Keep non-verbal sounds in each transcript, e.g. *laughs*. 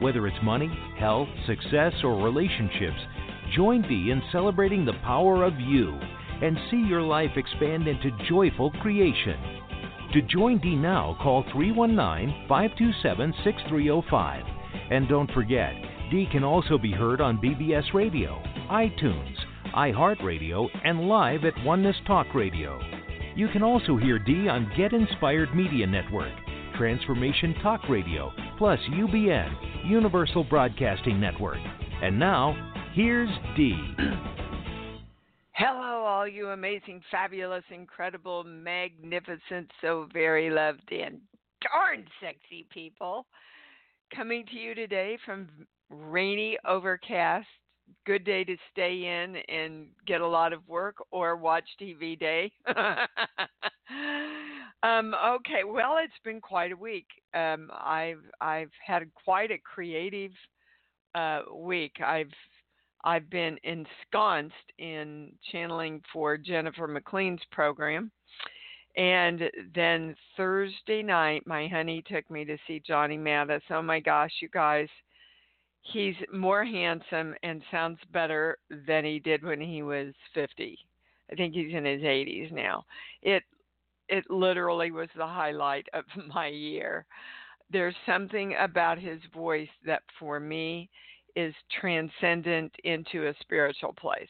Whether it's money, health, success, or relationships, join Dee in celebrating the power of you and see your life expand into joyful creation. To join Dee now, call 319 527 6305. And don't forget, Dee can also be heard on BBS Radio, iTunes, iHeartRadio, and live at Oneness Talk Radio. You can also hear Dee on Get Inspired Media Network, Transformation Talk Radio, plus UBN, Universal Broadcasting Network. And now, here's Dee. Hello, all you amazing, fabulous, incredible, magnificent, so very loved, and darn sexy people. Coming to you today from rainy, overcast, good day to stay in and get a lot of work or watch TV day. *laughs* um, okay, well, it's been quite a week. Um, I've I've had quite a creative uh, week. I've I've been ensconced in channeling for Jennifer McLean's program. And then Thursday night, my honey took me to see Johnny Mathis. Oh my gosh, you guys, he's more handsome and sounds better than he did when he was 50. I think he's in his 80s now. It it literally was the highlight of *laughs* my year. There's something about his voice that for me is transcendent into a spiritual place.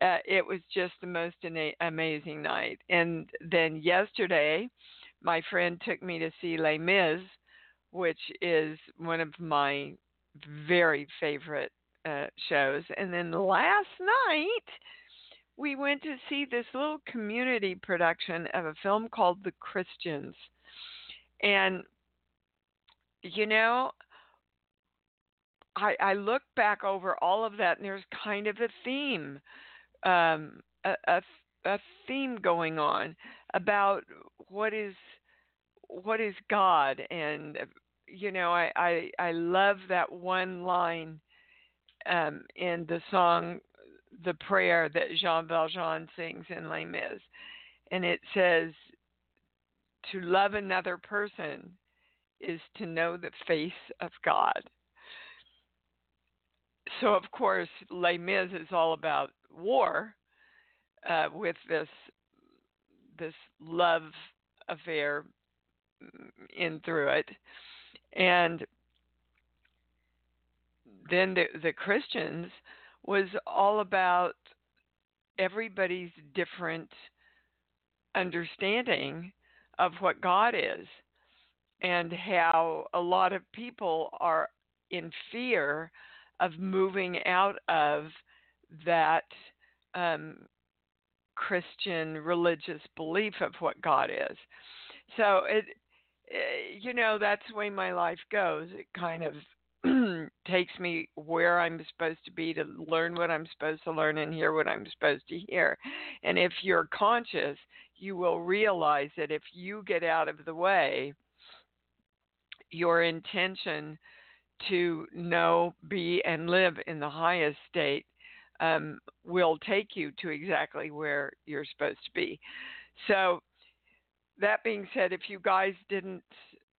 Uh, it was just the most ina- amazing night. And then yesterday, my friend took me to see Les Mis, which is one of my very favorite uh, shows. And then last night, we went to see this little community production of a film called The Christians. And, you know, I, I look back over all of that, and there's kind of a theme, um, a, a, a theme going on about what is what is God, and you know, I I, I love that one line um, in the song, the prayer that Jean Valjean sings in Les Mis, and it says, "To love another person is to know the face of God." so of course Les Mis is all about war uh, with this this love affair in through it and then the the Christians was all about everybody's different understanding of what God is and how a lot of people are in fear of moving out of that um, Christian religious belief of what God is. So it, eh, you know, that's the way my life goes. It kind of takes me where I'm supposed to be to learn what I'm supposed to learn and hear what I'm supposed to hear. And if you're conscious, you will realize that if you get out of the way, your intention to know, be, and live in the highest state um, will take you to exactly where you're supposed to be. So, that being said, if you guys didn't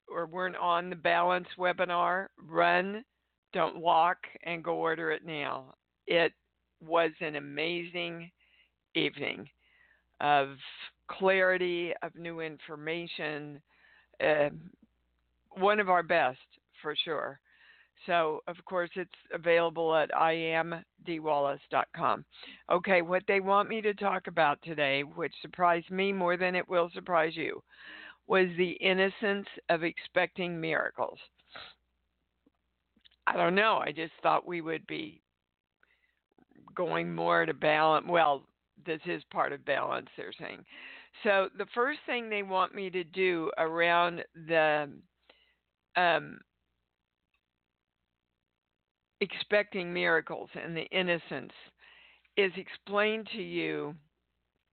or weren't on the balance webinar, run, don't walk, and go order it now. It was an amazing evening of clarity, of new information, uh, one of our best for sure. So, of course, it's available at iamdeewallace.com. Okay, what they want me to talk about today, which surprised me more than it will surprise you, was the innocence of expecting miracles. I don't know. I just thought we would be going more to balance. Well, this is part of balance, they're saying. So, the first thing they want me to do around the um, expecting miracles and the innocence is explain to you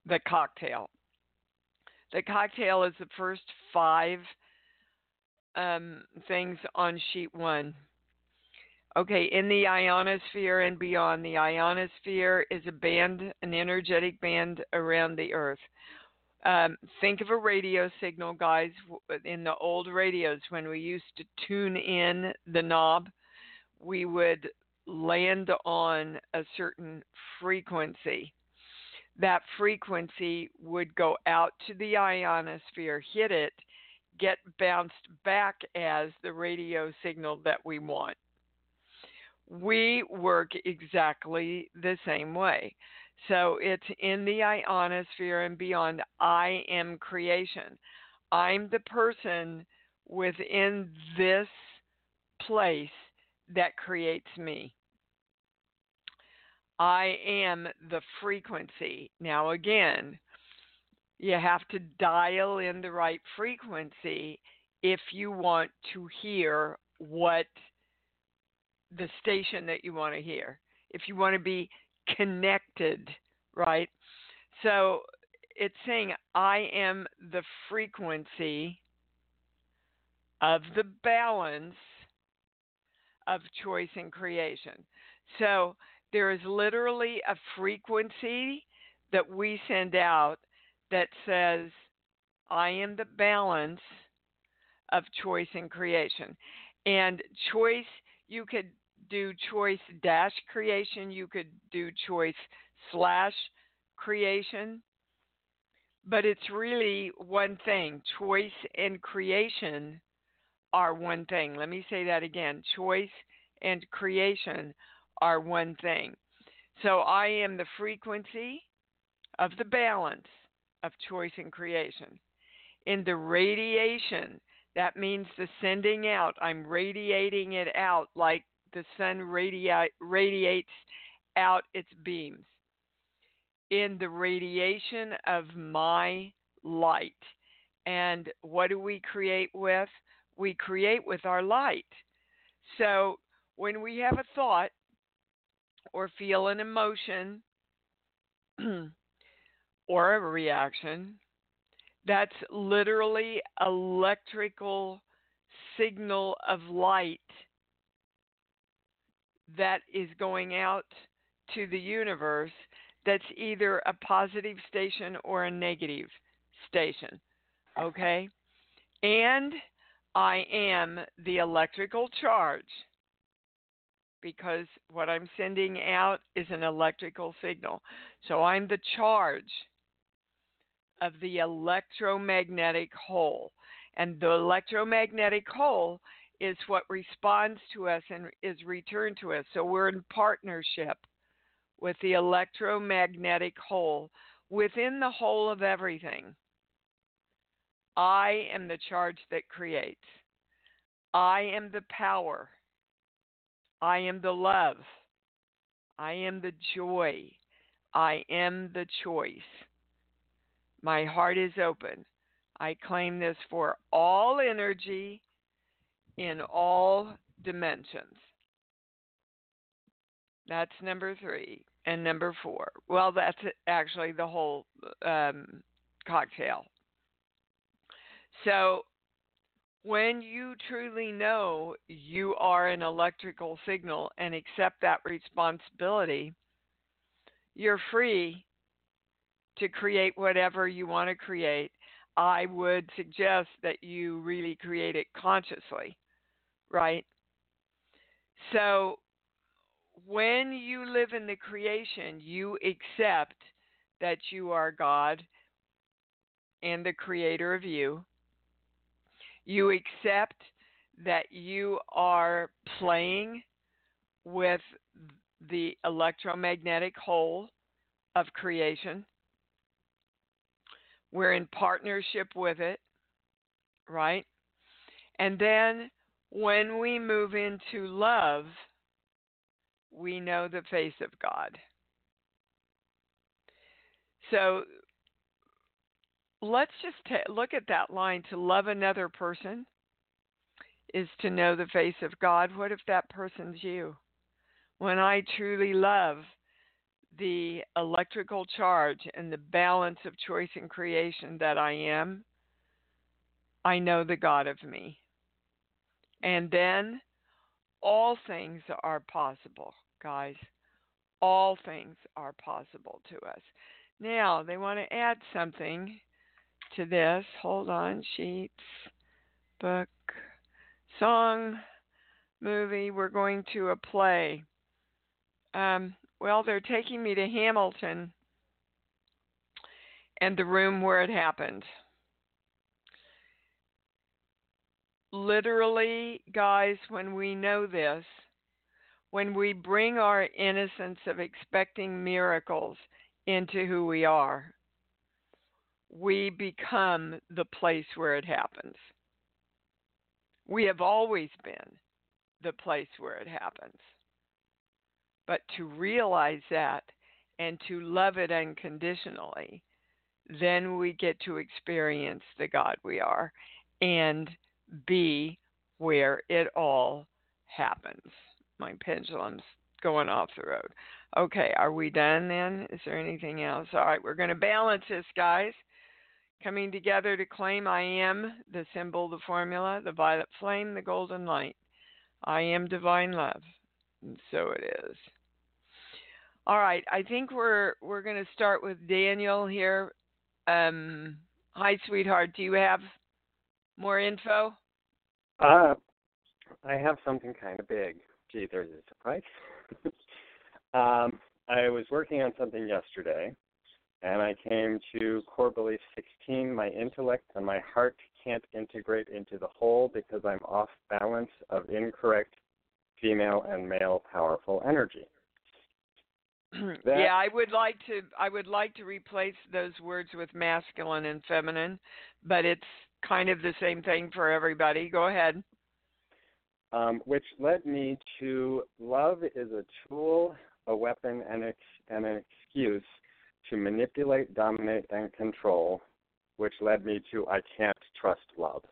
the cocktail. The cocktail is the first five um, things on sheet one. Okay, in the ionosphere and beyond, the ionosphere is a band, an energetic band around the Earth. Um, think of a radio signal, guys. In the old radios, when we used to tune in the knob, we would land on a certain frequency. That frequency would go out to the ionosphere, hit it, get bounced back as the radio signal that we want. We work exactly the same way. So it's in the ionosphere and beyond. I am creation. I'm the person within this place that creates me. I am the frequency. Now, again, you have to dial in the right frequency if you want to hear what the station that you want to hear. If you want to be connected, right? So it's saying, I am the frequency of the balance of choice and creation. So there is literally a frequency that we send out that says, I am the balance of choice and creation. And choice, you could do choice dash creation, you could do choice slash creation, but it's really one thing. Choice and creation are one thing. Let me say that again. Choice and creation are one thing. So I am the frequency of the balance of choice and creation. In the radiation, that means the sending out. I'm radiating it out like the sun radi- radiates out its beams. In the radiation of my light. And what do we create with? We create with our light. So when we have a thought or feel an emotion *clears throat* or a reaction, that's literally electrical signal of light that is going out to the universe that's either a positive station or a negative station. Okay? And I am the electrical charge because what I'm sending out is an electrical signal. So I'm the charge of the electromagnetic whole. And the electromagnetic whole is what responds to us and is returned to us. So we're in partnership with the electromagnetic whole within the whole of everything. I am the charge that creates. I am the power. I am the love. I am the joy. I am the choice. My heart is open. I claim this for all energy in all dimensions. That's number three. And number four. Well, that's actually the whole um, cocktail. So, when you truly know you are an electrical signal and accept that responsibility, you're free to create whatever you want to create. I would suggest that you really create it consciously right? So when you live in the creation, you accept that you are God and the creator of you. You accept that you are playing with the electromagnetic whole of creation. We're in partnership with it, right? And then when we move into love, we know the face of God. So let's just ta- look at that line to love another person is to know the face of God. What if that person's you? when I truly love the electrical charge and the balance of choice and creation that I am, I know the God of me. And then all things are possible, guys. All things are possible to us. Now, they want to add something to this. Hold on, sheets, book, song, movie. We're going to a play. Um, well, they're taking me to Hamilton and the room where it happened. Literally, guys, when we know this, when we bring our innocence of expecting miracles into who we are, we become the place where it happens. We have always been the place where it happens. But to realize that and to love it unconditionally, then we get to experience the God we are and be where it all happens. My pendulum's going off the road. Okay, are we done then? Is there anything else? All right, we're going to balance this, guys. Coming together to claim I am the symbol, the formula, the violet flame, the golden light. I am divine love. And so it is. All right, I think we're we're going to start with Daniel here. Um, hi, sweetheart. Do you have more info? Uh, I have something kind of big. Gee, there's a surprise. *laughs* um, I was working on something yesterday, and I came to core belief 16. My intellect and my heart can't integrate into the whole because I'm off balance of incorrect female and male powerful energy. *clears throat* That, yeah, I would like to. I would like to replace those words with masculine and feminine, but it's kind of the same thing for everybody. Go ahead. Um, which led me to love is a tool, a weapon, and, ex- and an excuse to manipulate, dominate, and control, which led me to I can't trust love.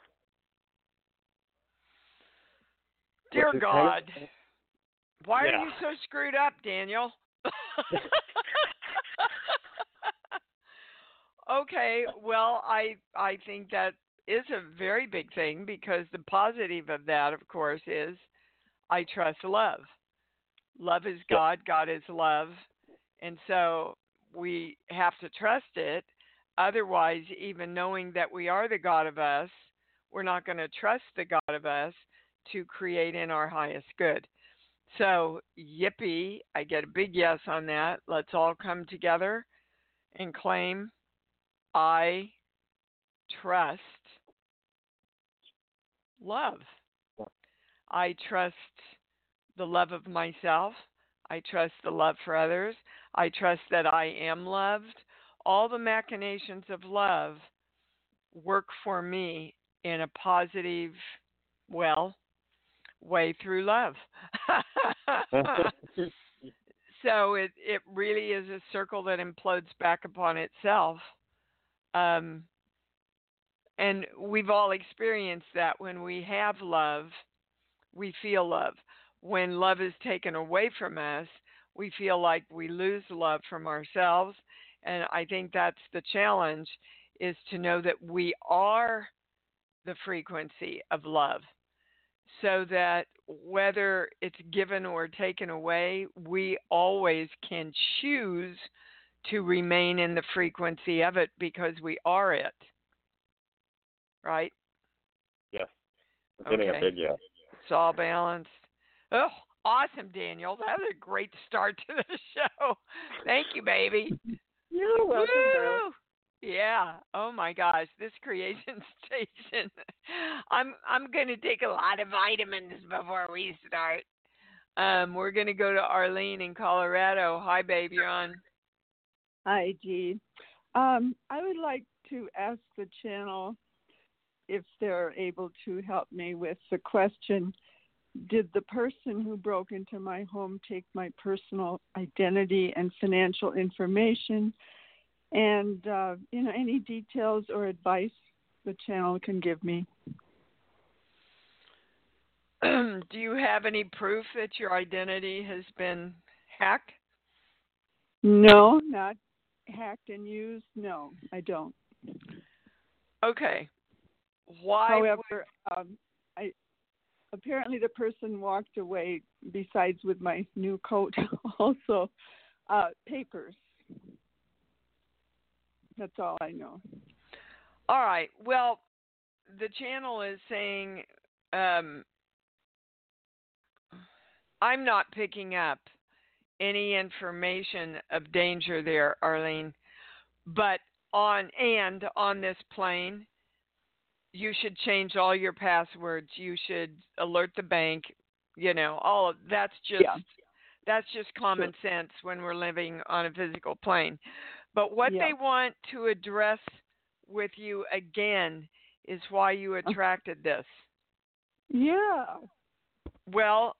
Dear God, kind of, why yeah. are you so screwed up, Daniel? *laughs* *laughs* okay, well, I I think that is a very big thing because the positive of that, of course, is I trust love. Love is God, God is love. And so we have to trust it. Otherwise, even knowing that we are the God of us, we're not going to trust the God of us to create in our highest good. So, yippee, I get a big yes on that. Let's all come together and claim I trust love. I trust the love of myself. I trust the love for others. I trust that I am loved. All the machinations of love work for me in a positive, well, way through love. *laughs* *laughs* so it it really is a circle that implodes back upon itself. Um, and we've all experienced that when we have love, we feel love. When love is taken away from us, we feel like we lose love from ourselves. And I think that's the challenge is to know that we are the frequency of love so that whether it's given or taken away, we always can choose to remain in the frequency of it because we are it. Right? Yes. Okay. a big yes. It's all balanced. Oh, awesome, Daniel. That was a great start to the show. Thank you, baby. You're welcome. Woo! Yeah. Oh my gosh, this creation *laughs* station. I'm I'm going to take a lot of vitamins before we start. Um, we're going to go to Arlene in Colorado. Hi, babe. You're on. Hi, Dee. Um, I would like to ask the channel if they're able to help me with the question Did the person who broke into my home take my personal identity and financial information? and uh, you know any details or advice the channel can give me. *clears throat* do you have any proof that your identity has been hacked? No, not hacked and used. No, I don't. Okay. Why? However, um, I apparently the person walked away. Besides with my new coat, *laughs* also uh, papers. That's all I know. All right. Well, the channel is saying um, I'm not picking up any information of danger there, Arlene. But on and on this plane, you should change all your passwords. You should alert the bank. You know, all of that's just Yeah. that's just common sense when we're living on a physical plane. But what Yeah. they want to address with you again is why you attracted this. Yeah. Well,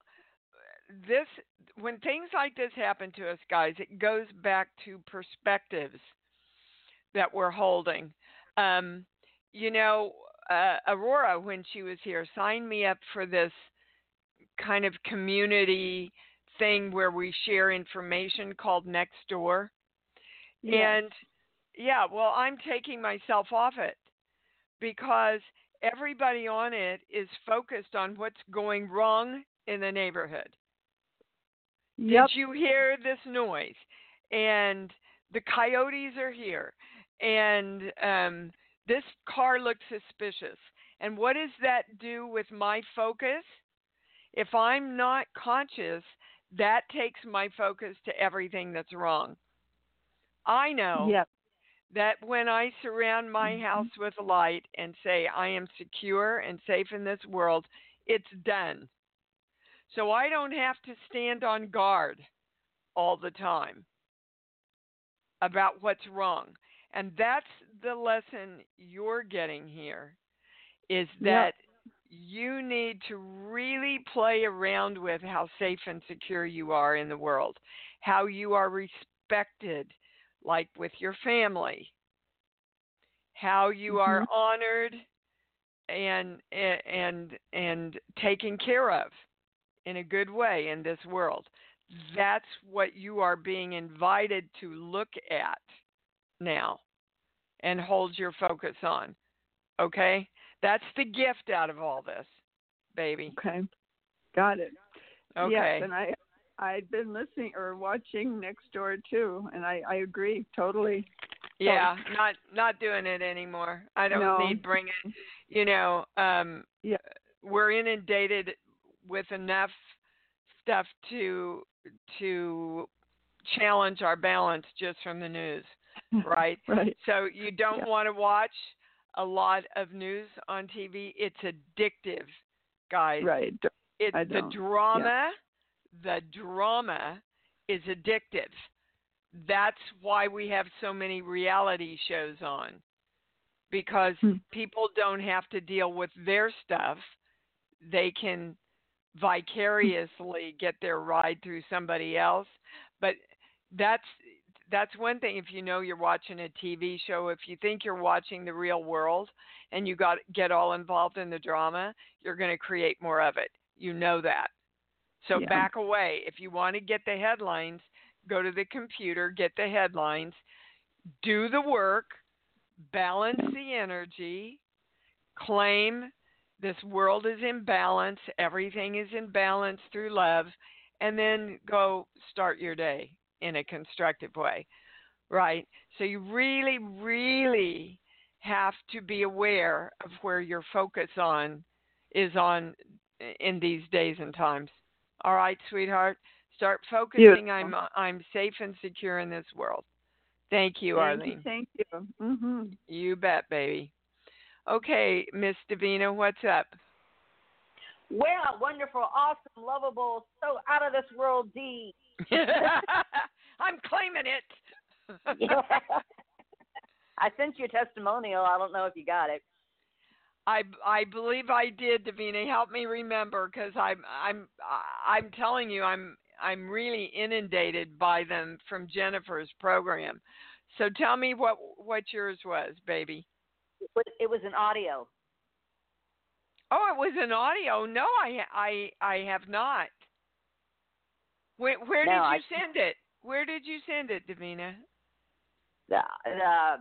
this when things like this happen to us guys, it goes back to perspectives that we're holding. Um, you know, uh, Aurora when she was here signed me up for this kind of community thing where we share information called Nextdoor. Yes. And yeah, well, I'm taking myself off it because everybody on it is focused on what's going wrong in the neighborhood. Yep. Did you hear this noise? And the coyotes are here. And um, this car looks suspicious. And what does that do with my focus? If I'm not conscious, that takes my focus to everything that's wrong. I know Yep. that when I surround my Mhm. house with light and say I am secure and safe in this world, it's done. So I don't have to stand on guard all the time about what's wrong. And that's the lesson you're getting here is Yep. that you need to really play around with how safe and secure you are in the world, how you are respected like with your family, how you are mm-hmm. honored and and and taken care of in a good way in this world. That's what you are being invited to look at now and hold your focus on. Okay? That's the gift out of all this, baby. Okay. Got it. Okay. Yes, and I I'd been listening or watching Nextdoor too, and I I agree totally. Yeah, not not doing it anymore. I don't No. need bringing. You know, um, Yeah. we're inundated with enough stuff to to challenge our balance just from the news, *laughs* right? Right. So you don't Yeah. want to watch a lot of news on TV. It's addictive, guys. Right. It's I the drama. The drama is addictive. That's why we have so many reality shows on. Because Hmm. people don't have to deal with their stuff. They can vicariously get their ride through somebody else. But that's that's one thing if you know you're watching a TV show, if you think you're watching the real world and you got get all involved in the drama, you're going to create more of it. You know that. So Yeah. back away. If you want to get the headlines, go to the computer, get the headlines, do the work, balance the energy, claim this world is in balance, everything is in balance through love, and then go start your day in a constructive way. Right? So you really, really have to be aware of where your focus on is on in these days and times. All right, sweetheart. Start focusing. I'm I'm safe and secure in this world. Thank you, Thank Arlene. you. Thank you. Mhm. You bet, baby. Okay, Miss Davina, what's up? Well, wonderful, awesome, lovable, so out of this world Dee. *laughs* I'm claiming it. *laughs* I sent you a testimonial. I don't know if you got it. I I believe I did, Davina. Help me remember, because I'm I'm I'm telling you, I'm I'm really inundated by them from Jennifer's program. So tell me what what yours was, baby. It was, it was an audio. Oh, it was an audio. No, I I I have not. Where where No, did you I- send it? Where did you send it, Davina? The, the,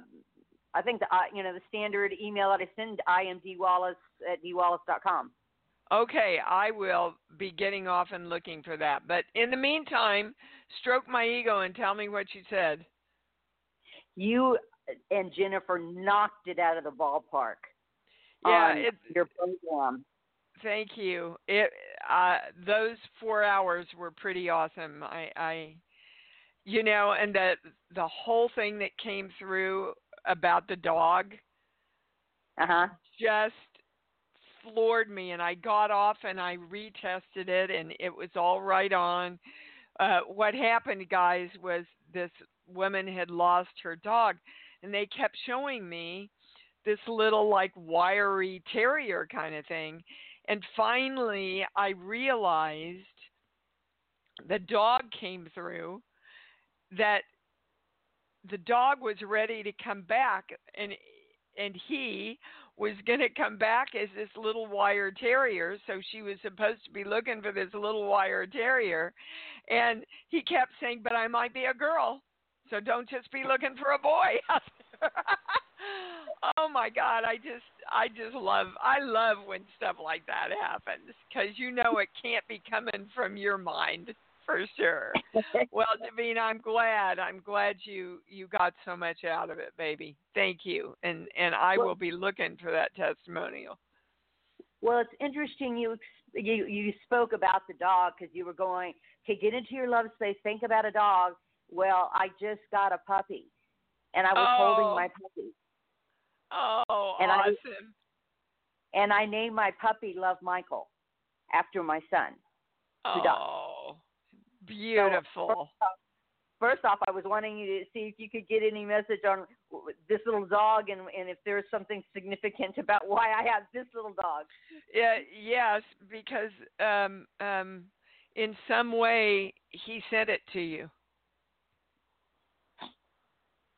I think the uh, you know the standard email that I send imdwallace at dwallace.com. Okay, I will be getting off and looking for that. But in the meantime, stroke my ego and tell me what you said. You and Jennifer knocked it out of the ballpark. Yeah, it, your program. thank you. It uh those 4 hours were pretty awesome. I I you know, and the the whole thing that came through about the dog Uh huh. just floored me and I got off and I retested it and it was all right on. Uh what happened guys was this woman had lost her dog and they kept showing me this little like wiry terrier kind of thing and finally I realized the dog came through that the dog was ready to come back and and he was going to come back as this little wire terrier. So she was supposed to be looking for this little wire terrier. And he kept saying but I might be a girl so don't just be looking for a boy *laughs* *laughs* oh my god i just i just love i love when stuff like that happens because you know it can't be coming from your mind for sure *laughs* well davina i'm glad i'm glad you you got so much out of it baby thank you and and i Well- will be looking for that testimonial Well, it's interesting you you you spoke about the dog because you were going to get into your love space. Think about a dog. Well, I just got a puppy, and I was Oh. holding my puppy, oh And I- awesome and I named my puppy Love Michael after my son. oh beautiful First off, I was wanting you to see if you could get any message on this little dog, and and if there's something significant about why I have this little dog. Yeah, yes, because um, um, in some way he sent it to you.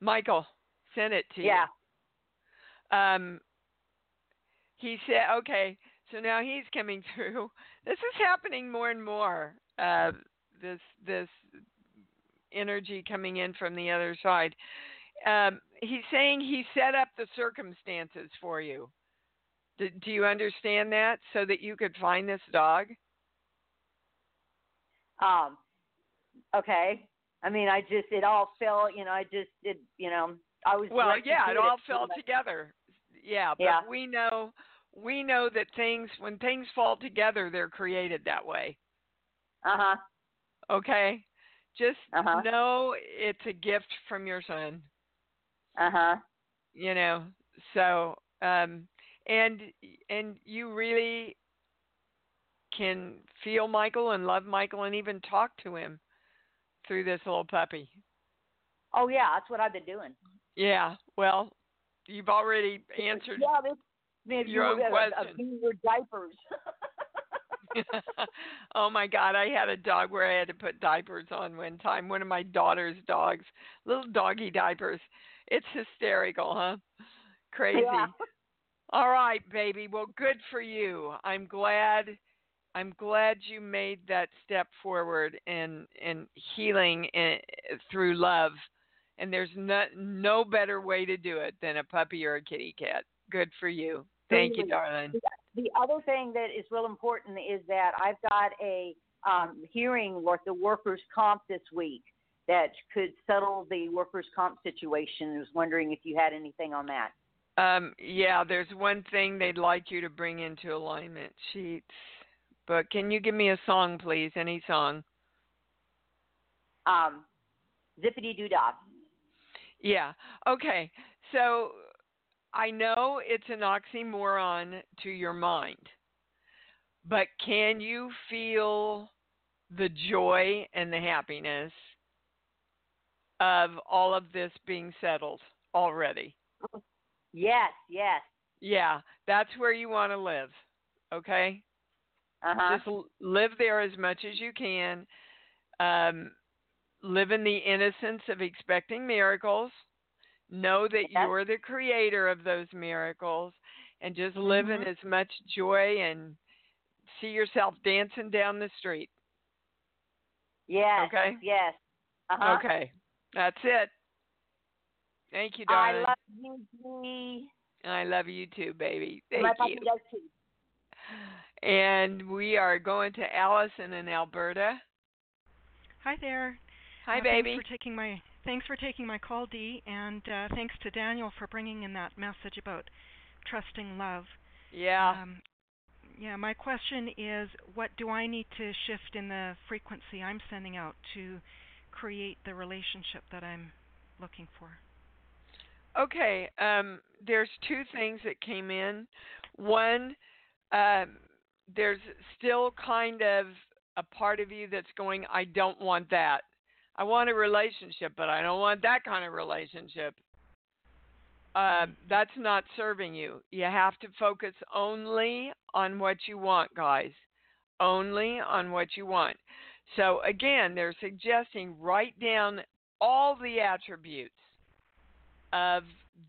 Michael sent it to you. Yeah. you. Um, he said, okay, so now he's coming *laughs* through. This is happening more and more. Uh, this this energy coming in from the other side. Um, he's saying he set up the circumstances for you. Do, do you understand that? So that you could find this dog? Um, okay. I mean, I just it all fell. You know, I just did. You know, I was. Well, yeah, it all fell together. Yeah, but Yeah. we know we know that things when things fall together, they're created that way. Uh huh. Okay? Just Uh-huh. know it's a gift from your son. Uh huh. you know so um and and you really can feel michael and love michael and even talk to him through this little puppy Oh yeah, that's what I've been doing. yeah well you've already answered Yeah, this maybe your own you were, question. your diapers. *laughs* oh my god i had a dog where i had to put diapers on one time one of my daughter's dogs little doggy diapers it's hysterical huh crazy Yeah. all right baby well good for you i'm glad i'm glad you made that step forward in in healing eh, through love and there's no no better way to do it than a puppy or a kitty cat good for you thank you darling The other thing that is real important is that I've got a um, hearing with the workers' comp this week that could settle the workers' comp situation. I was wondering if you had anything on that. Um, yeah, there's one thing they'd like you to bring into alignment sheets. But can you give me a song, please? Any song? Um, zippity doo dah. Yeah. Okay. So I know it's an oxymoron to your mind, but can you feel the joy and the happiness of all of this being settled already? Yes, yes. Yeah, that's where you want to live. Okay? Uh huh. just live there as much as you can um, live in the innocence of expecting miracles know that Yeah. you're the creator of those miracles and just live Mhm. in as much joy and see yourself dancing down the street. Yes. Okay. Yes. Uh-huh. Okay. That's it. Thank you, darling. I love you, Dee. I love you too, baby. Thank puppy you. does. And we are going to Allison in Alberta. Hi there. Hi, Uh, baby. Thanks for taking my thanks for taking my call, Dee, and uh, thanks to Daniel for bringing in that message about trusting love. Yeah. Um, yeah, my question is, what do I need to shift in the frequency I'm sending out to create the relationship that I'm looking for? Okay. Um, there's two things that came in. One, um, there's still kind of a part of you that's going, I don't want that. I want a relationship, but I don't want that kind of relationship. Uh, that's not serving you. You have to focus only on what you want, guys. Only on what you want. So, again, they're suggesting write down all the attributes of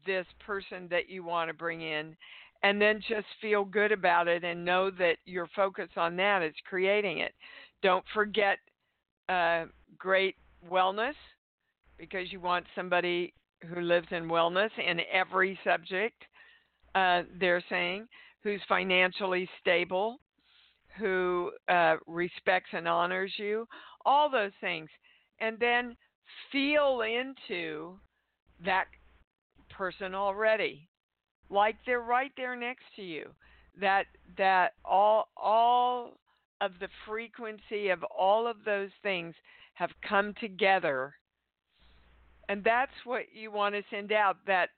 this person that you want to bring in and then just feel good about it and know that your focus on that is creating it. Don't forget uh, great wellness because you want somebody who lives in wellness in every subject, uh, they're saying, who's financially stable, who uh, respects and honors you, all those things. And then feel into that person already like they're right there next to you that that all all of the frequency of all of those things have come together and that's what you want to send out that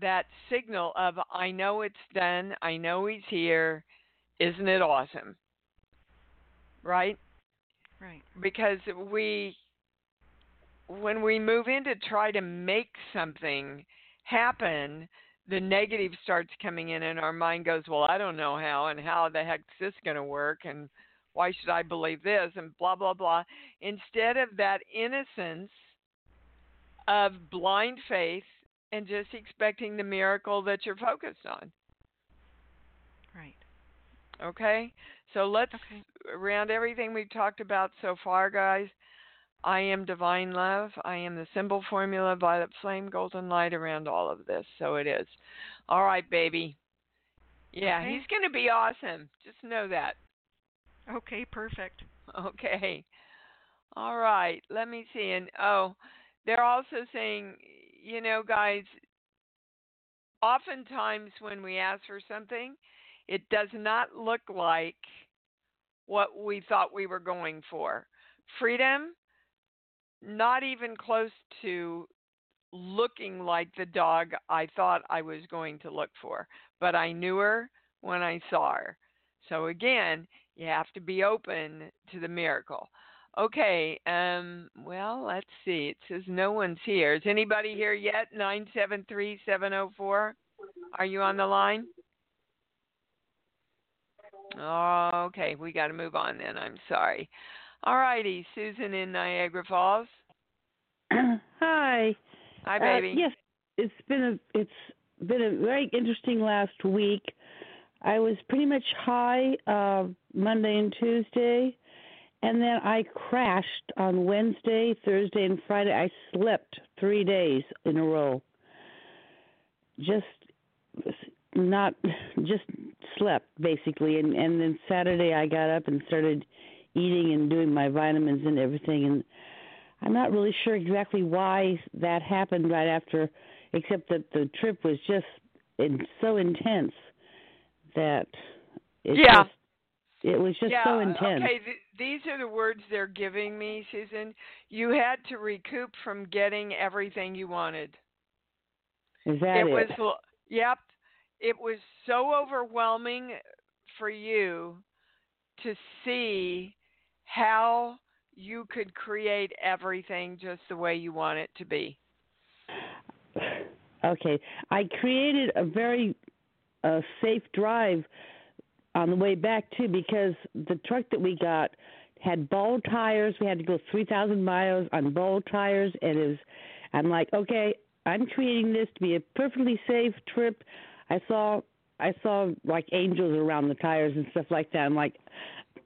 that signal of I know it's done, I know he's here, isn't it awesome? Right? Right. Because we when we move in to try to make something happen, the negative starts coming in and our mind goes, Well, I don't know how and how the heck's this gonna work and why should I believe this and blah blah blah. Instead of that innocence of blind faith and just expecting the miracle that you're focused on. Right. Okay? So let's Okay. around everything we've talked about so far, guys. I am divine love. I am the symbol formula, violet flame, golden light around all of this. So it is. All right, baby. Yeah, Okay. he's going to be awesome. Just know that. Okay, perfect. Okay. All right. Let me see. And oh, they're also saying, you know, guys, oftentimes when we ask for something, it does not look like what we thought we were going for. Freedom, not even close to looking like the dog I thought I was going to look for, but I knew her when I saw her. So again, you have to be open to the miracle. Okay, um, well, let's see. It says no one's here. Is anybody here yet? 973-704. Are you on the line? Oh, okay, we got to move on then. I'm sorry. All righty, Susan in Niagara Falls. *clears throat* Hi. Hi, Uh, baby. yes, it's been a it's been a very interesting last week. I was pretty much high uh, Monday and Tuesday, and then I crashed on Wednesday, Thursday, and Friday. I slept three days in a row. Just not just slept basically, and and then Saturday I got up and started eating and doing my vitamins and everything, and I'm not really sure exactly why that happened right after, except that the trip was just so intense that it Yeah. just it was just yeah, so intense. Okay, th- these are the words they're giving me, Susan. You had to recoup from getting everything you wanted. Is that it it? was yep it was so overwhelming for you to see how you could create everything just the way you want it to be *sighs* Okay, I created a very uh, safe drive on the way back too because the truck that we got had ball tires. We had to go 3,000 miles on ball tires, and it was. I'm like, okay, I'm creating this to be a perfectly safe trip. I saw I saw like angels around the tires and stuff like that. I'm like,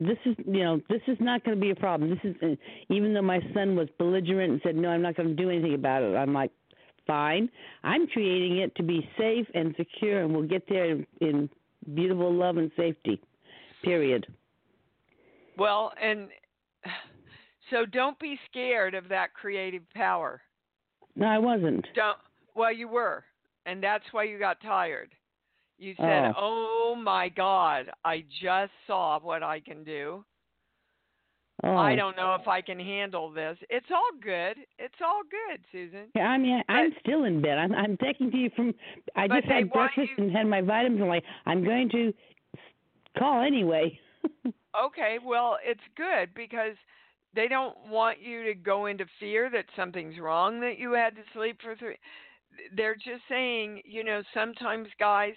this is you know this is not going to be a problem. This is uh, even though my son was belligerent and said no, I'm not going to do anything about it. I'm like, fine. I'm creating it to be safe and secure, and we'll get there in, in beautiful love and safety. Period. Well, and so don't be scared of that creative power. No, I wasn't. Don't. Well, you were, and that's why you got tired. You said, Oh. "Oh my God, I just saw what I can do. Oh. I don't know if I can handle this." It's all good. It's all good, Susan. Yeah, I mean, I'm still in bed. I'm I'm texting to you from. I just had breakfast you- and had my vitamins. I'm like, I'm going to call anyway. *laughs* Okay, well, it's good because they don't want you to go into fear that something's wrong that you had to sleep for three. They're just saying, you know, sometimes, guys,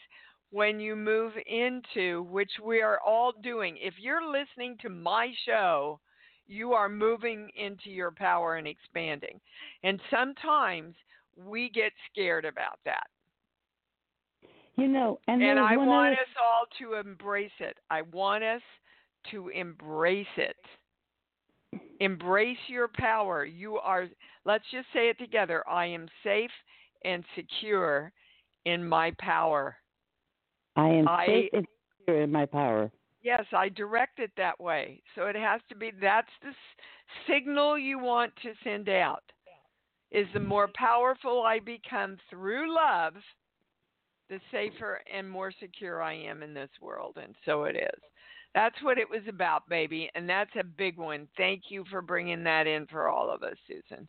when you move into, which we are all doing, if you're listening to my show, you are moving into your power and expanding. And sometimes we get scared about that. you know, and, And I want other, us all to embrace it. I want us to embrace it. Embrace your power. You are, let's just say it together I am safe and secure in my power. I am I- safe and secure in my power. Yes, I direct it that way. So it has to be that's the s- signal you want to send out. Is the more powerful I become through love, the safer and more secure I am in this world. And so it is. That's what it was about, baby. And that's a big one. Thank you for bringing that in for all of us, Susan.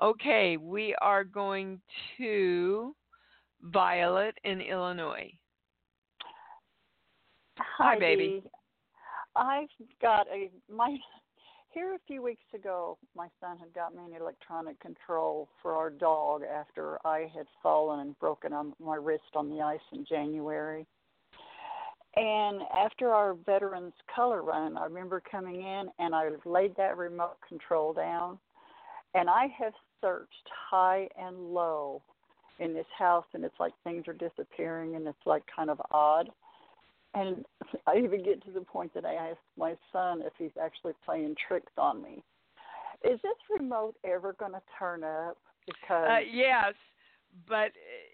Okay, we are going to Violet in Illinois. Hi, baby. I've got a my here a few weeks ago. My son had got me an electronic control for our dog after I had fallen and broken on my wrist on the ice in January. And after our veterans color run, I remember coming in and I laid that remote control down, and I have searched high and low in this house, and it's like things are disappearing, and it's like kind of odd. And *laughs* I even get to the point that I ask my son if he's actually playing tricks on me. Is this remote ever going to turn up? Because Uh, yes, but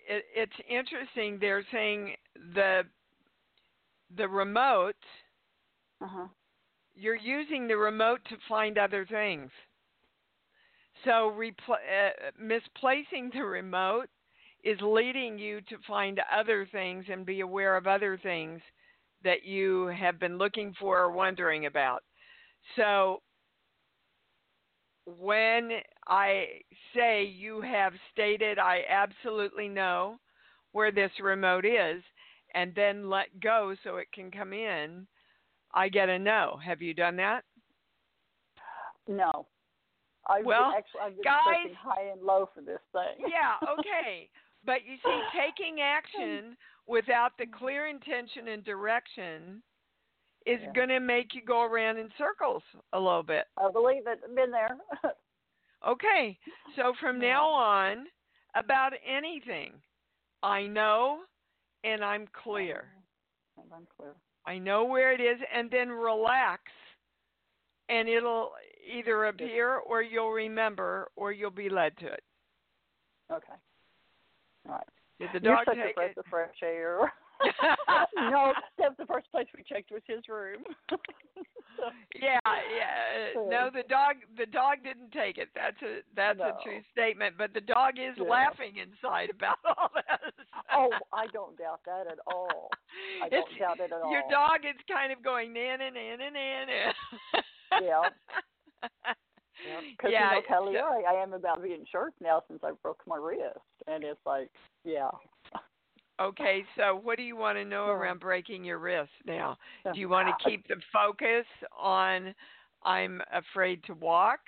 it, it's interesting. They're saying the the remote. uh-huh. You're using the remote to find other things. So repl- uh, misplacing the remote is leading you to find other things and be aware of other things that you have been looking for or wondering about. So when I say you have stated, I absolutely know where this remote is, and then let go so it can come in, I get a no. Have you done that? no. I've Well, been, actually I've been guys- high and low for this thing. Yeah, okay. *laughs* but you see, *sighs* taking action without the clear intention and direction is Yeah. going to make you go around in circles a little bit. I believe it. Been there. *laughs* Okay, so from now on, about anything, I know and I'm clear. And I'm clear. I know where it is, and then relax, and it'll either appear or you'll remember or you'll be led to it. Okay. Right. Did the You're dog such a breath it? of fresh air. *laughs* *laughs* no, that's the first place we checked was his room. *laughs* Yeah, yeah. uh, No, the dog the dog didn't take it. That's a that's No. a true statement. But the dog is Yeah. laughing inside about all this. oh, I don't doubt that at all. I don't doubt it at all. Your dog is kind of going nana nana nana. Yeah. *gasps* Because yeah. you know, Kelly, I, I am about being sharp now since I broke my wrist, and it's like, yeah. okay, so what do you want to know around breaking your wrist now? Oh, do you want to keep the focus on I'm afraid to walk?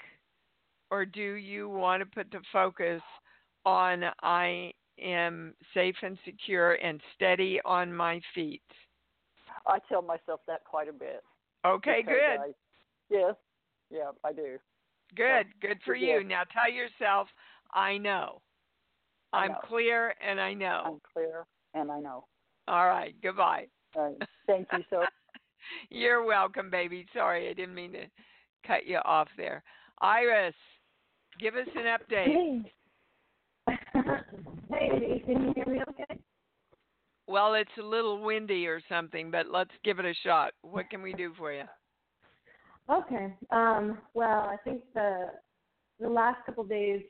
Or do you want to put the focus on I am safe and secure and steady on my feet? I tell myself that quite a bit. Okay, good. I, yes. Yeah, I do. Good. Good for yeah. you. Now tell yourself, I know. I I'm know. clear and I know. I'm clear, and I know. All right. Goodbye. All right. Thank you so. *laughs* You're welcome, baby. Sorry, I didn't mean to cut you off there. Iris, give us an update. Hey. *laughs* hey, can you hear me okay? Well, it's a little windy or something, but let's give it a shot. What can we do for you? Okay. Um, well, I think the the last couple of days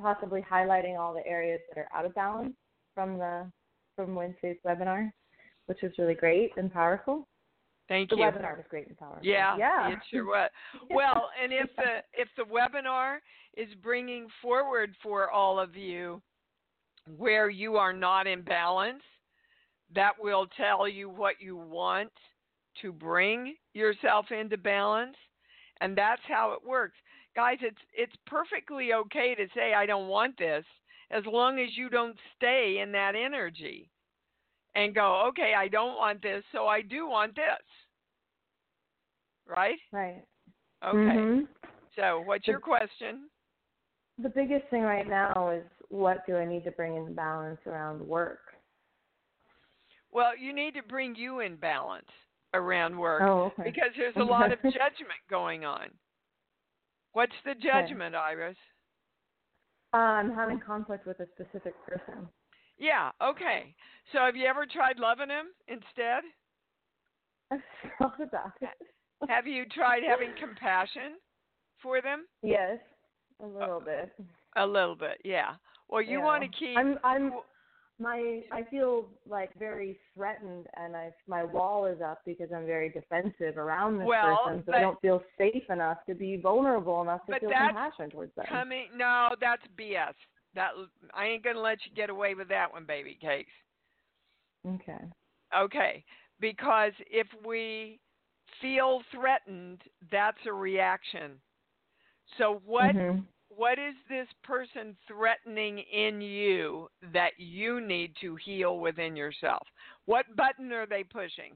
possibly highlighting all the areas that are out of balance from the from Wednesday's webinar, which was really great and powerful. Thank the you. The webinar was great and powerful. Yeah, yeah, it sure was. *laughs* Well, and if the if the webinar is bringing forward for all of you where you are not in balance, that will tell you what you want to bring yourself into balance, and that's how it works. Guys, it's it's perfectly okay to say I don't want this as long as you don't stay in that energy and go, okay, I don't want this, so I do want this. Right? Right. Okay. Mhm. So, what's your question? The biggest thing right now is what do I need to bring in balance around work? Well, you need to bring you in balance around work Oh, okay. because there's a lot of *laughs* judgment going on. What's the Okay. judgment, Iris? Uh, I'm having conflict with a specific person. Yeah, okay. So, have you ever tried loving him instead? *laughs* I've thought about it. Have you tried having compassion for them? Yes, a little bit. A little bit, yeah. Well, you want to keep. I'm. I'm. My. I feel like very threatened, and I. My wall is up because I'm very defensive around this Well, person, so but- I don't feel safe enough to be vulnerable enough to feel compassion towards them. coming. No, that's BS. That I ain't gonna let you get away with that one, baby cakes. Okay. Okay, because if we feel threatened, that's a reaction. So what Mhm. What is this person threatening in you that you need to heal within yourself? What button are they pushing?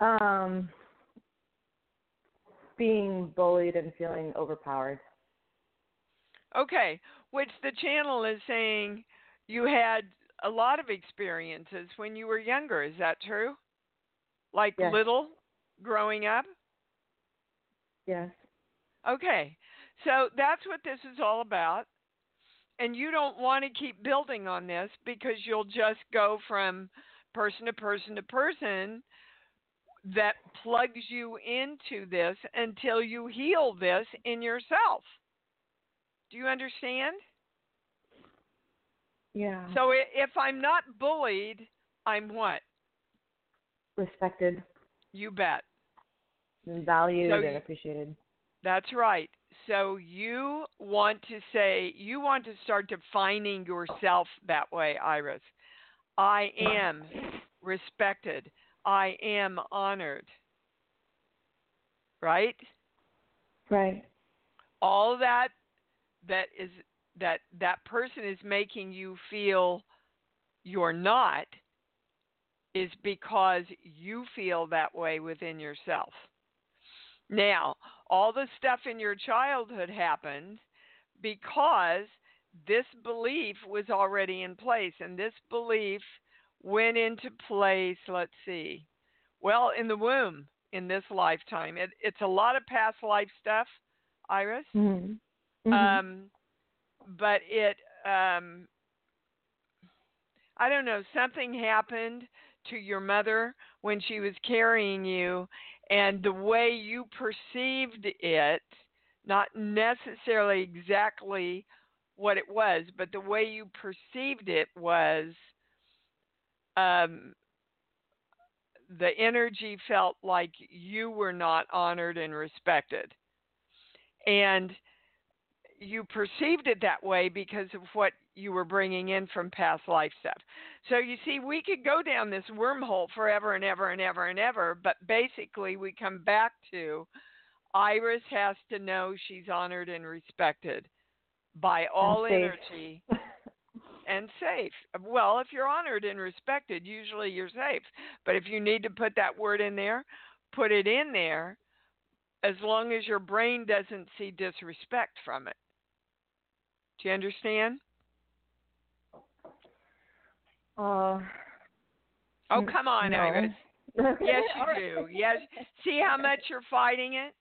Um. Being bullied and feeling overpowered. Okay, which the channel is saying you had a lot of experiences when you were younger. Is that true? Like Yes. little growing up? Yes. Okay, so that's what this is all about. And you don't want to keep building on this because you'll just go from person to person to person that plugs you into this until you heal this in yourself. Do you understand? Yeah. So if I'm not bullied, I'm what? respected You bet. and valued So and appreciated. That's right. So you want to say, you want to start defining yourself that way, Iris. I am respected. I am honored. Right? Right. All that that is that that person is making you feel you're not is because you feel that way within yourself. Now, all the stuff in your childhood happened because this belief was already in place, and this belief went into place, let's see, well, in the womb in this lifetime. It, it's a lot of past life stuff, Iris. Mhm. Mhm. Um, but it, um, I don't know, something happened to your mother when she was carrying you, and the way you perceived it, not necessarily exactly what it was, but the way you perceived it was um, the energy felt like you were not honored and respected. And you perceived it that way because of what you were bringing in from past life stuff. So you see, we could go down this wormhole forever and ever and ever and ever, but basically we come back to Iris has to know she's honored and respected by all safe. energy and safe. Well, if you're honored and respected, usually you're safe. But if you need to put that word in there, put it in there as long as your brain doesn't see disrespect from it. Do you understand? Uh, oh, come on, no. Iris. *laughs* Yes, you do. Yes. See how *laughs* much you're fighting it?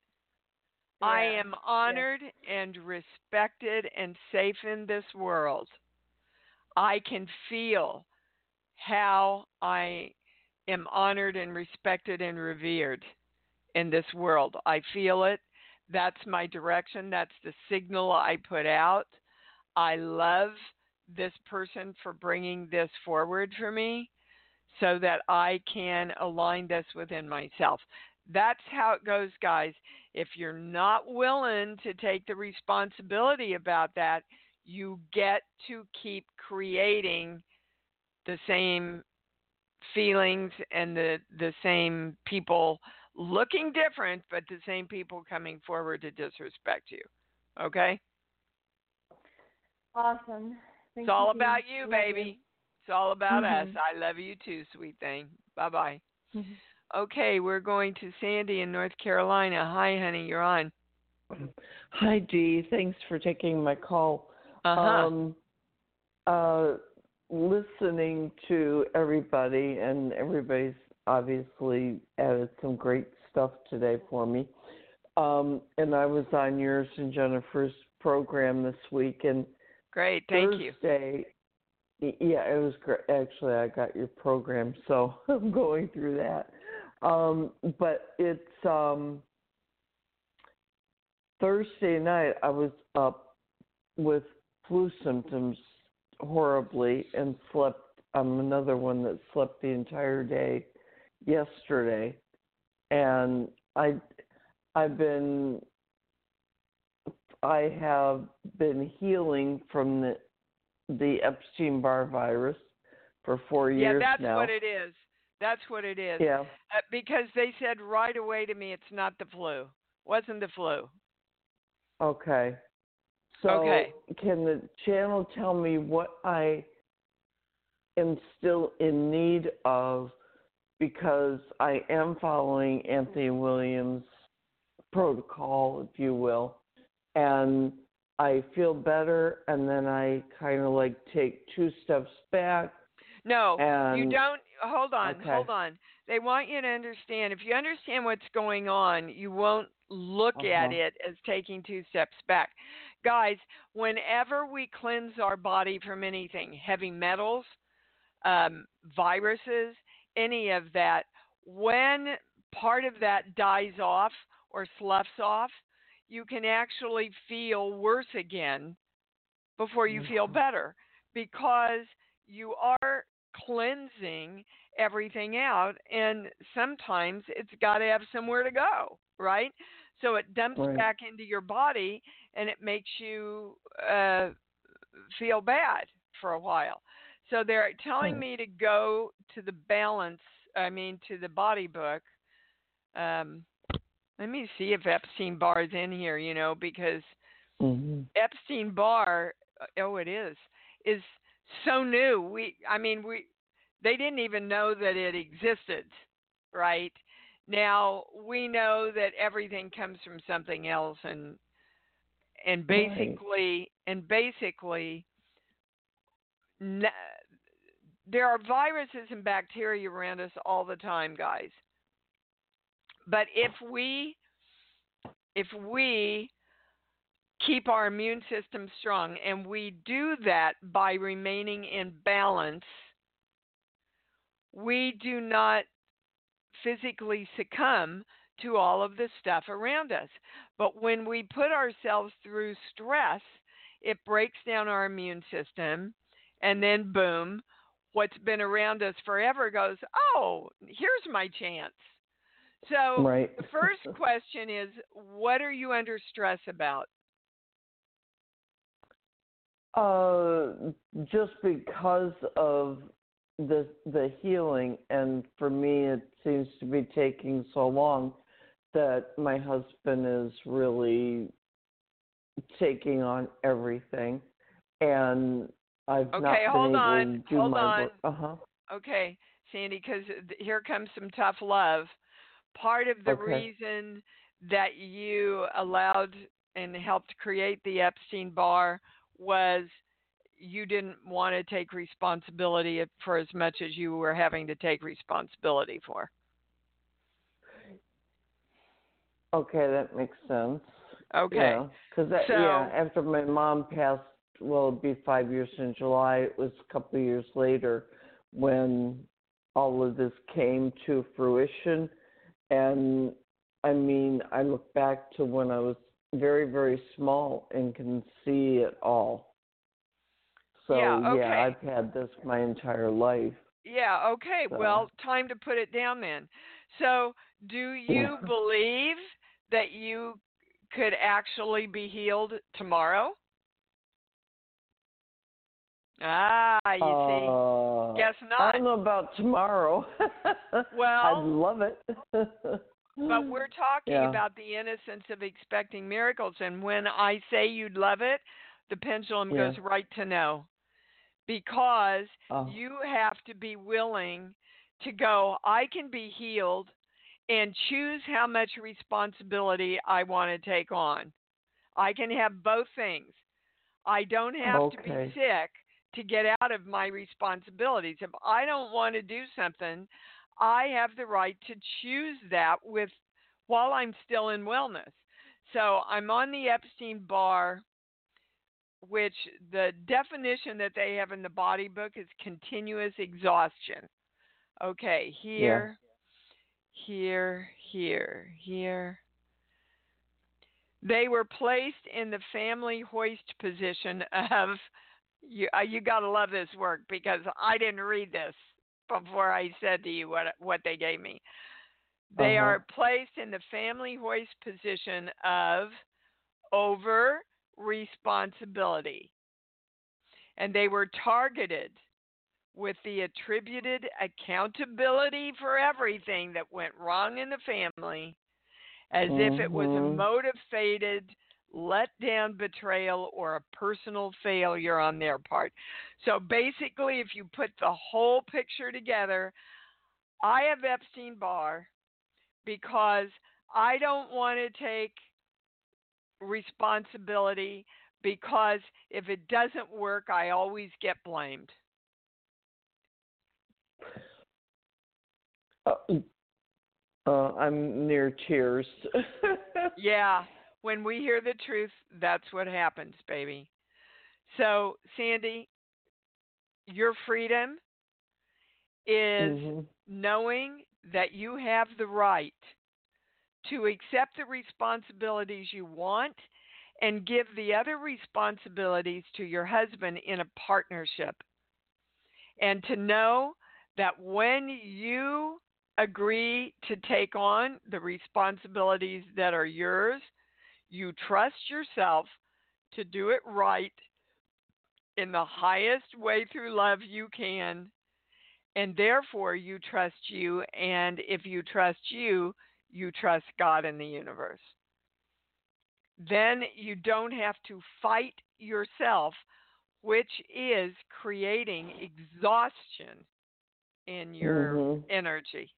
I am honored and respected and safe in this world. I can feel how I am honored and respected and revered in this world. I feel it. That's my direction. That's the signal I put out. I love this person for bringing this forward for me so that I can align this within myself. That's how it goes, guys. If you're not willing to take the responsibility about that, you get to keep creating the same feelings and the the same people looking different but the same people coming forward to disrespect you. Okay? Awesome. Thank it's all you. about you, Love baby. It's all about Mhm. us. I love you too, sweet thing. Bye bye. Mhm. Okay, we're going to Sandy in North Carolina. Hi, honey, you're on. Hi, Dee. Thanks for taking my call. Uh-huh. Um, uh, listening to everybody, and everybody's obviously added some great stuff today for me. Um, and I was on yours and Jennifer's program this week, and Great, thank you. Thursday, y- yeah, it was great. Actually, I got your program, so *laughs* I'm going through that. Um, but it's um, Thursday night. I was up with flu symptoms horribly and slept. I'm another one that slept the entire day yesterday, and I I've been I have been healing from the the Epstein Barr virus for four years. Yeah, that's now. what it is. That's what it is. Yeah. Uh, because they said right away to me it's not the flu. Wasn't the flu. Okay. So Okay. can the channel tell me what I am still in need of because I am following Anthony Williams protocol, if you will, and I feel better and then I kind of like take two steps back. No, you don't. Hold on, Okay. hold on. They want you to understand. If you understand what's going on, you won't look at Uh-huh. it as taking two steps back. Guys, whenever we cleanse our body from anything, heavy metals, um, viruses, any of that, when part of that dies off or sloughs off, you can actually feel worse again before you feel better because you are cleansing everything out and sometimes it's got to have somewhere to go right? So it dumps Right. back into your body and it makes you uh, feel bad for a while. So they're telling me to go to the balance i mean to the body book um, let me see if epstein barr is in here you know because hmm Epstein Barr, oh, it is, is so new. We, I mean, we, they didn't even know that it existed, right? Now we know that everything comes from something else, and and Right. basically, and basically, n- there are viruses and bacteria around us all the time, guys. But if we, if we keep our immune system strong. And we do that by remaining in balance. We do not physically succumb to all of the stuff around us. But when we put ourselves through stress, it breaks down our immune system. And then, boom, what's been around us forever goes, oh, here's my chance. So, Right. the first question is what are you under stress about? Uh, just because of the the healing, and for me, it seems to be taking so long that my husband is really taking on everything, and I've not been hold able on, to do hold my on. work. Uh huh. Okay, Sandy, because here comes some tough love. Part of the Okay. reason that you allowed and helped create the Epstein Barr was you didn't want to take responsibility for as much as you were having to take responsibility for. Okay, that makes sense. Okay. Because so, yeah, after my mom passed, well, it'll be five years in July. It was a couple of years later when all of this came to fruition, and I mean, I look back to when I was very, very small and can see it all. So yeah, okay. yeah I've had this my entire life. Yeah, okay. So. Well, time to put it down then. So, do you believe that you could actually be healed tomorrow? Ah, you uh, see. Guess not. I don't know about tomorrow. *laughs* Well, I'd love it. *laughs* But we're talking Yeah. about the innocence of expecting miracles. And when I say you'd love it, the pendulum Yeah. goes right to no. Because Oh. you have to be willing to go, I can be healed and choose how much responsibility I want to take on. I can have both things. I don't have to be sick to get out of my responsibilities. If I don't want to do something, I have the right to choose that with while I'm still in wellness. So I'm on the Epstein Barr which the definition that they have in the body book is continuous exhaustion. Okay, here, here, here, here. They were placed in the family hoist position *laughs* of you. Uh, you got to love this work because I didn't read this before I said to you what what they gave me. They Uh-huh. are placed in the family hoist position of over responsibility. And they were targeted with the attributed accountability for everything that went wrong in the family as if it was a Mhm. motivated letdown betrayal or a personal failure on their part. So basically, if you put the whole picture together, I have Epstein Barr because I don't want to take responsibility because if it doesn't work, I always get blamed. Uh, uh, I'm near tears. *laughs* yeah, when we hear the truth, that's what happens, baby. So, Sandy, your freedom is Mhm. knowing that you have the right to accept the responsibilities you want and give the other responsibilities to your husband in a partnership. And to know that when you agree to take on the responsibilities that are yours, you trust yourself to do it right in the highest way through love you can. And therefore, you trust you. And if you trust you, you trust God in the universe. Then you don't have to fight yourself, which is creating exhaustion in your Mhm. energy.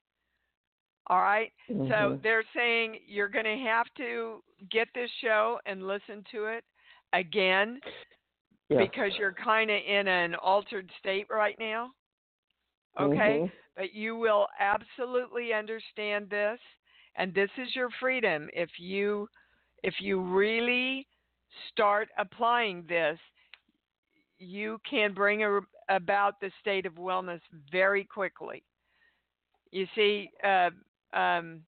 All right? So Mhm. they're saying you're going to have to get this show and listen to it again Yes. because you're kind of in an altered state right now. Okay? Mhm. But you will absolutely understand this and this is your freedom if you if you really start applying this you can bring a, about the state of wellness very quickly you see uh, um,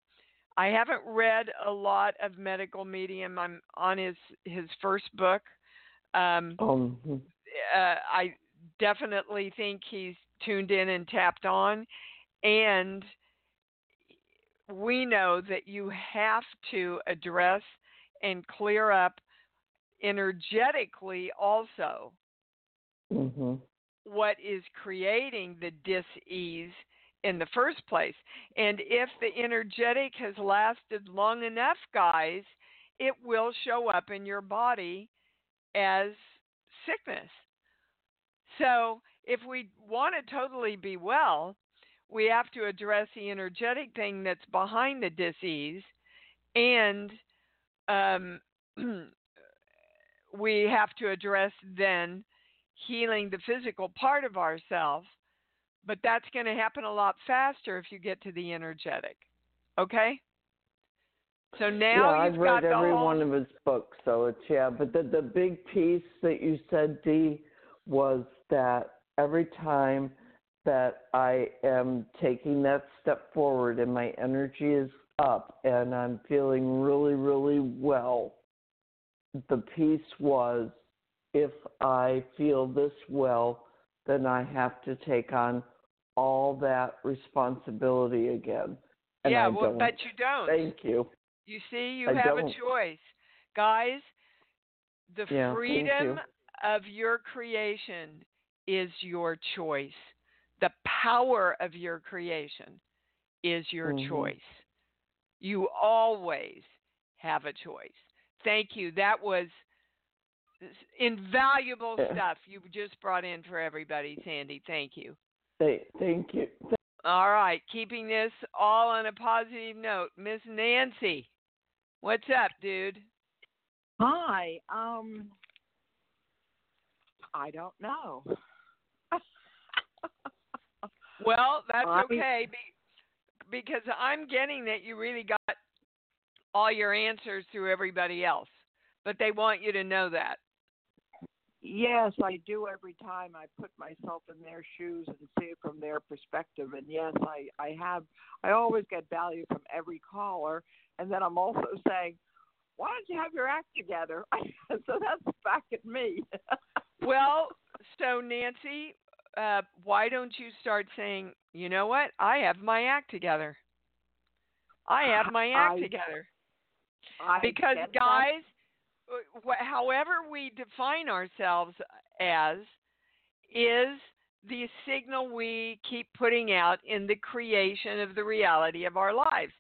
i haven't read a lot of medical medium i'm on his his first book um, Um, uh, I definitely think he's tuned in and tapped on. And we know that you have to address and clear up energetically also mhm. what is creating the dis-ease in the first place. And if the energetic has lasted long enough, guys, it will show up in your body as sickness. So, if we want to totally be well, we have to address the energetic thing that's behind the disease, and um, *clears throat* we have to address then healing the physical part of ourselves, but that's going to happen a lot faster if you get to the energetic. Okay? So now yeah, you've I've read every whole, one of his books, so it's yeah. But the the big piece that you said, Dee, was that every time that I am taking that step forward and my energy is up and I'm feeling really, really well, the piece was if I feel this well, then I have to take on all that responsibility again. And yeah, I well, don't. but you don't. Thank you. You see, you I have a don't. choice. Guys, the Yeah, freedom you. of your creation is your choice. The power of your creation is your Mhm. choice. You always have a choice. Thank you. That was invaluable Yeah. stuff you just brought in for everybody, Sandy. Thank you. Thank, thank you. All right, keeping this all on a positive note. Miss Nancy, what's up, dude? Hi. Um I don't know. *laughs* Well, that's okay because I'm getting that you really got all your answers through everybody else, but they want you to know that. Yes, I do every time I put myself in their shoes and see it from their perspective. And yes, I I have I always get value from every caller, and then I'm also *laughs* saying, why don't you have your act together? *laughs* so that's back at me. *laughs* Well, so Nancy, uh, why don't you start saying, you know what? I have my act together. I have my act I- together. I because guys Uh, however we define ourselves uh, as is the signal we keep putting out in the creation of the reality of our lives.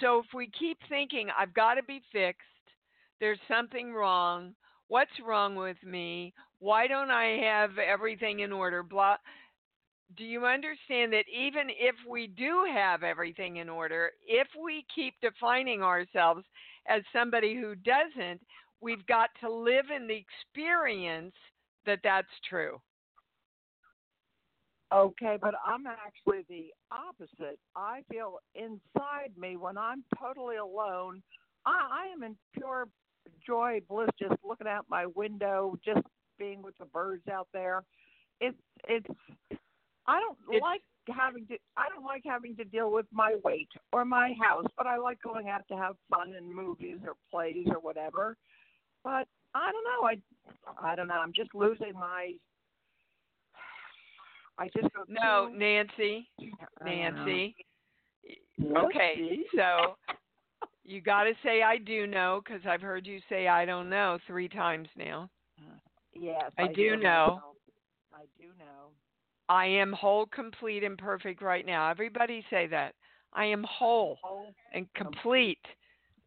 So if we keep thinking i've got to be fixed. There's something wrong. What's wrong with me? Why don't i have everything in order? Blah. Do you understand that even if we do have everything in order, if we keep defining ourselves as somebody who doesn't, we've got to live in the experience that that's true. Okay, but I'm actually the opposite. I feel inside me when I'm totally alone, I, I am in pure joy, bliss, just looking out my window, just being with the birds out there. It's it's I don't It's- like having to I don't like having to deal with my weight or my house, but I like going out to have fun in movies or plays or whatever. But I don't know. I I don't know. I'm just losing my I just No, too- Nancy, I don't know. Nancy. Uh, okay, so you got to say I do know because I've heard you say I don't know three times now. Yes, I do know. I do know. I am whole, complete, and perfect right now. Everybody say that. I am whole Whole and complete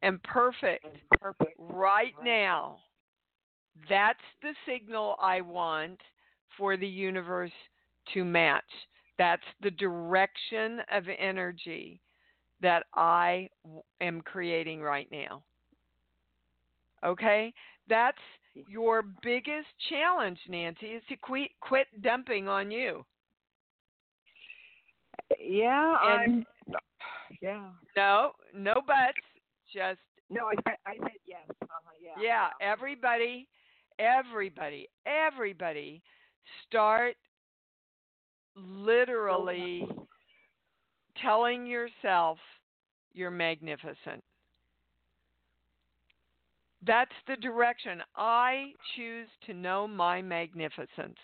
and perfect perfect. right Right. now. That's the signal I want for the universe to match. That's the direction of energy that I am creating right now. Okay? That's your biggest challenge, Nancy, is to quit quit dumping on you. Yeah, And- I'm. Yeah. No, no buts. Just No, I said I said yes. Uh-huh, yeah. yeah, everybody, everybody, everybody start literally telling yourself you're magnificent. That's the direction. I choose to know my magnificence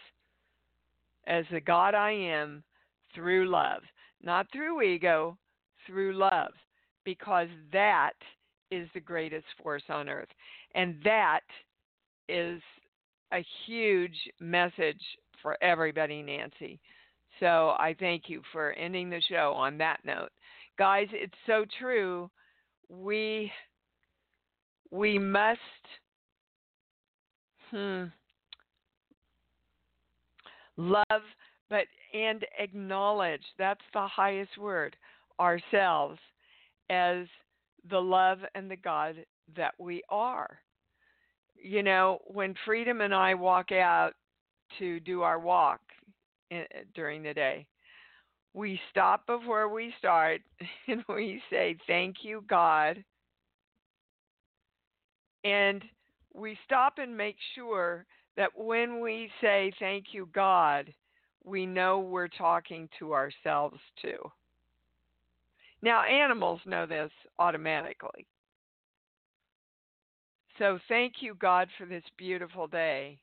as the God I am through love, not through ego, through love, because that is the greatest force on earth. And that is a huge message for everybody, Nancy. So I thank you for ending the show on that note. Guys, it's so true. We we must hmm love but and acknowledge that's the highest word ourselves as the love and the God that we are. You know, when Freedom and I walk out to do our walk in, during the day, we stop before we start *laughs* and we say, Thank you, God. And we stop and make sure that when we say, Thank you, God, we know we're talking to ourselves too. Now, animals know this automatically. So, thank you, God, for this beautiful day.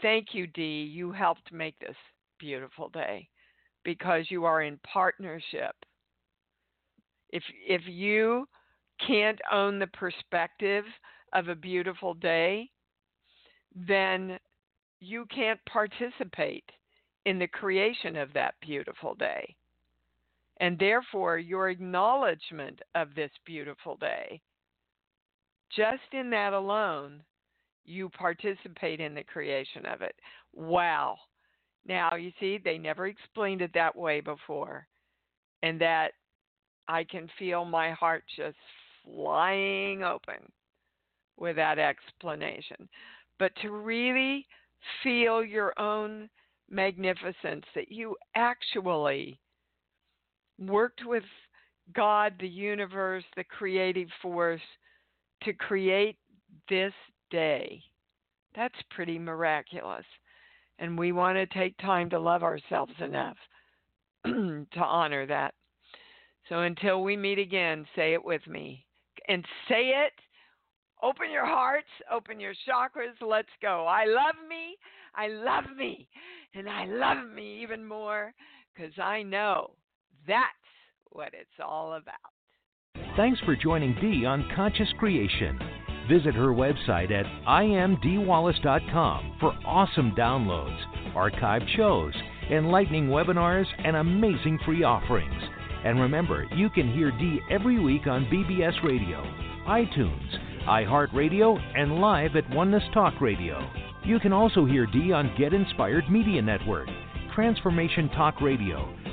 Thank you, Dee. You helped make this beautiful day because you are in partnership. If if you can't own the perspective of a beautiful day, then you can't participate in the creation of that beautiful day. And therefore, your acknowledgement of this beautiful day, just in that alone, you participate in the creation of it. Wow. Now, you see, they never explained it that way before. And that I can feel my heart just flying open with that explanation. But to really feel your own magnificence, that you actually worked with God, the universe, the creative force to create this day. That's pretty miraculous. And we want to take time to love ourselves enough *clears throat* to honor that. So until we meet again, say it with me. And say it. Open your hearts, open your chakras. Let's go. I love me. I love me. And I love me even more because I know that's what it's all about. Thanks for joining Dee on Conscious Creation. Visit her website at iamdeewallace.com for awesome downloads, archived shows, enlightening webinars, and amazing free offerings. And remember, you can hear Dee every week on BBS Radio, iTunes, iHeartRadio, and live at Oneness Talk Radio. You can also hear Dee on Get Inspired Media Network, Transformation Talk Radio,